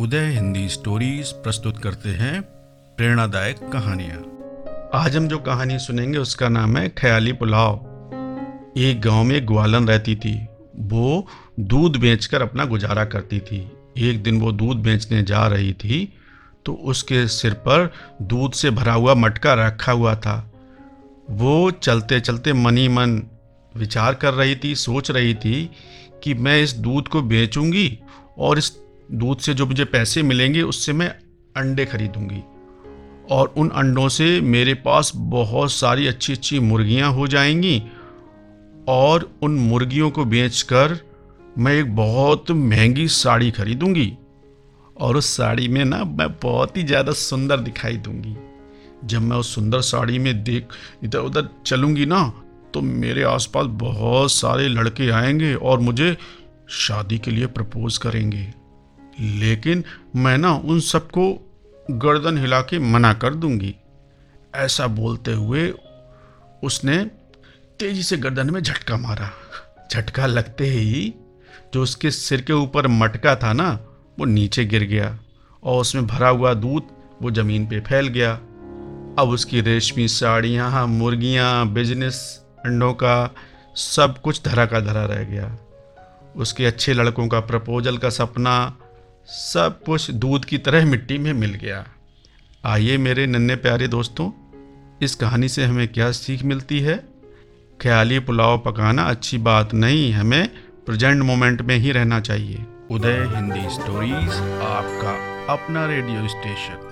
उदय Hindi stories प्रस्तुत करते हैं प्रेरणादायक कहानियाँ। आज हम जो कहानी सुनेंगे, उसका नाम है ख्याली पुलाव। एक गाँव में ग्वालन रहती थी। वो दूध बेचकर अपना गुजारा करती थी। एक दिन वो दूध बेचने जा रही थी तो उसके सिर पर दूध से भरा हुआ मटका रखा हुआ था। वो चलते चलते मनी मन विचार कर रही थी, सोच रही थी कि मैं इस दूध को बेचूँगी और इस दूध से जो मुझे पैसे मिलेंगे, उससे मैं अंडे खरीदूँगी। और उन अंडों से मेरे पास बहुत सारी अच्छी अच्छी मुर्गियाँ हो जाएँगी और उन मुर्गियों को बेचकर मैं एक बहुत महँगी साड़ी खरीदूँगी। और उस साड़ी में ना मैं बहुत ही ज़्यादा सुंदर दिखाई दूँगी। जब मैं उस सुंदर साड़ी में देख इधर उधर चलूँगी ना तो मेरे आसपास बहुत सारे लड़के आएँगे और मुझे शादी के लिए प्रपोज करेंगे। लेकिन मैं ना उन सबको गर्दन हिला के मना कर दूँगी। ऐसा बोलते हुए उसने तेज़ी से गर्दन में झटका मारा। झटका लगते ही जो उसके सिर के ऊपर मटका था ना, वो नीचे गिर गया और उसमें भरा हुआ दूध वो ज़मीन पे फैल गया। अब उसकी रेशमी साड़ियाँ, मुर्गियाँ, बिज़नेस, अंडों का सब कुछ धरा का धरा रह गया। उसके अच्छे लड़कों का प्रपोजल का सपना सब कुछ दूध की तरह मिट्टी में मिल गया। आइए मेरे नन्हे प्यारे दोस्तों, इस कहानी से हमें क्या सीख मिलती है? ख्याली पुलाव पकाना अच्छी बात नहीं, हमें प्रेजेंट मोमेंट में ही रहना चाहिए। उदय हिंदी स्टोरीज, आपका अपना रेडियो स्टेशन।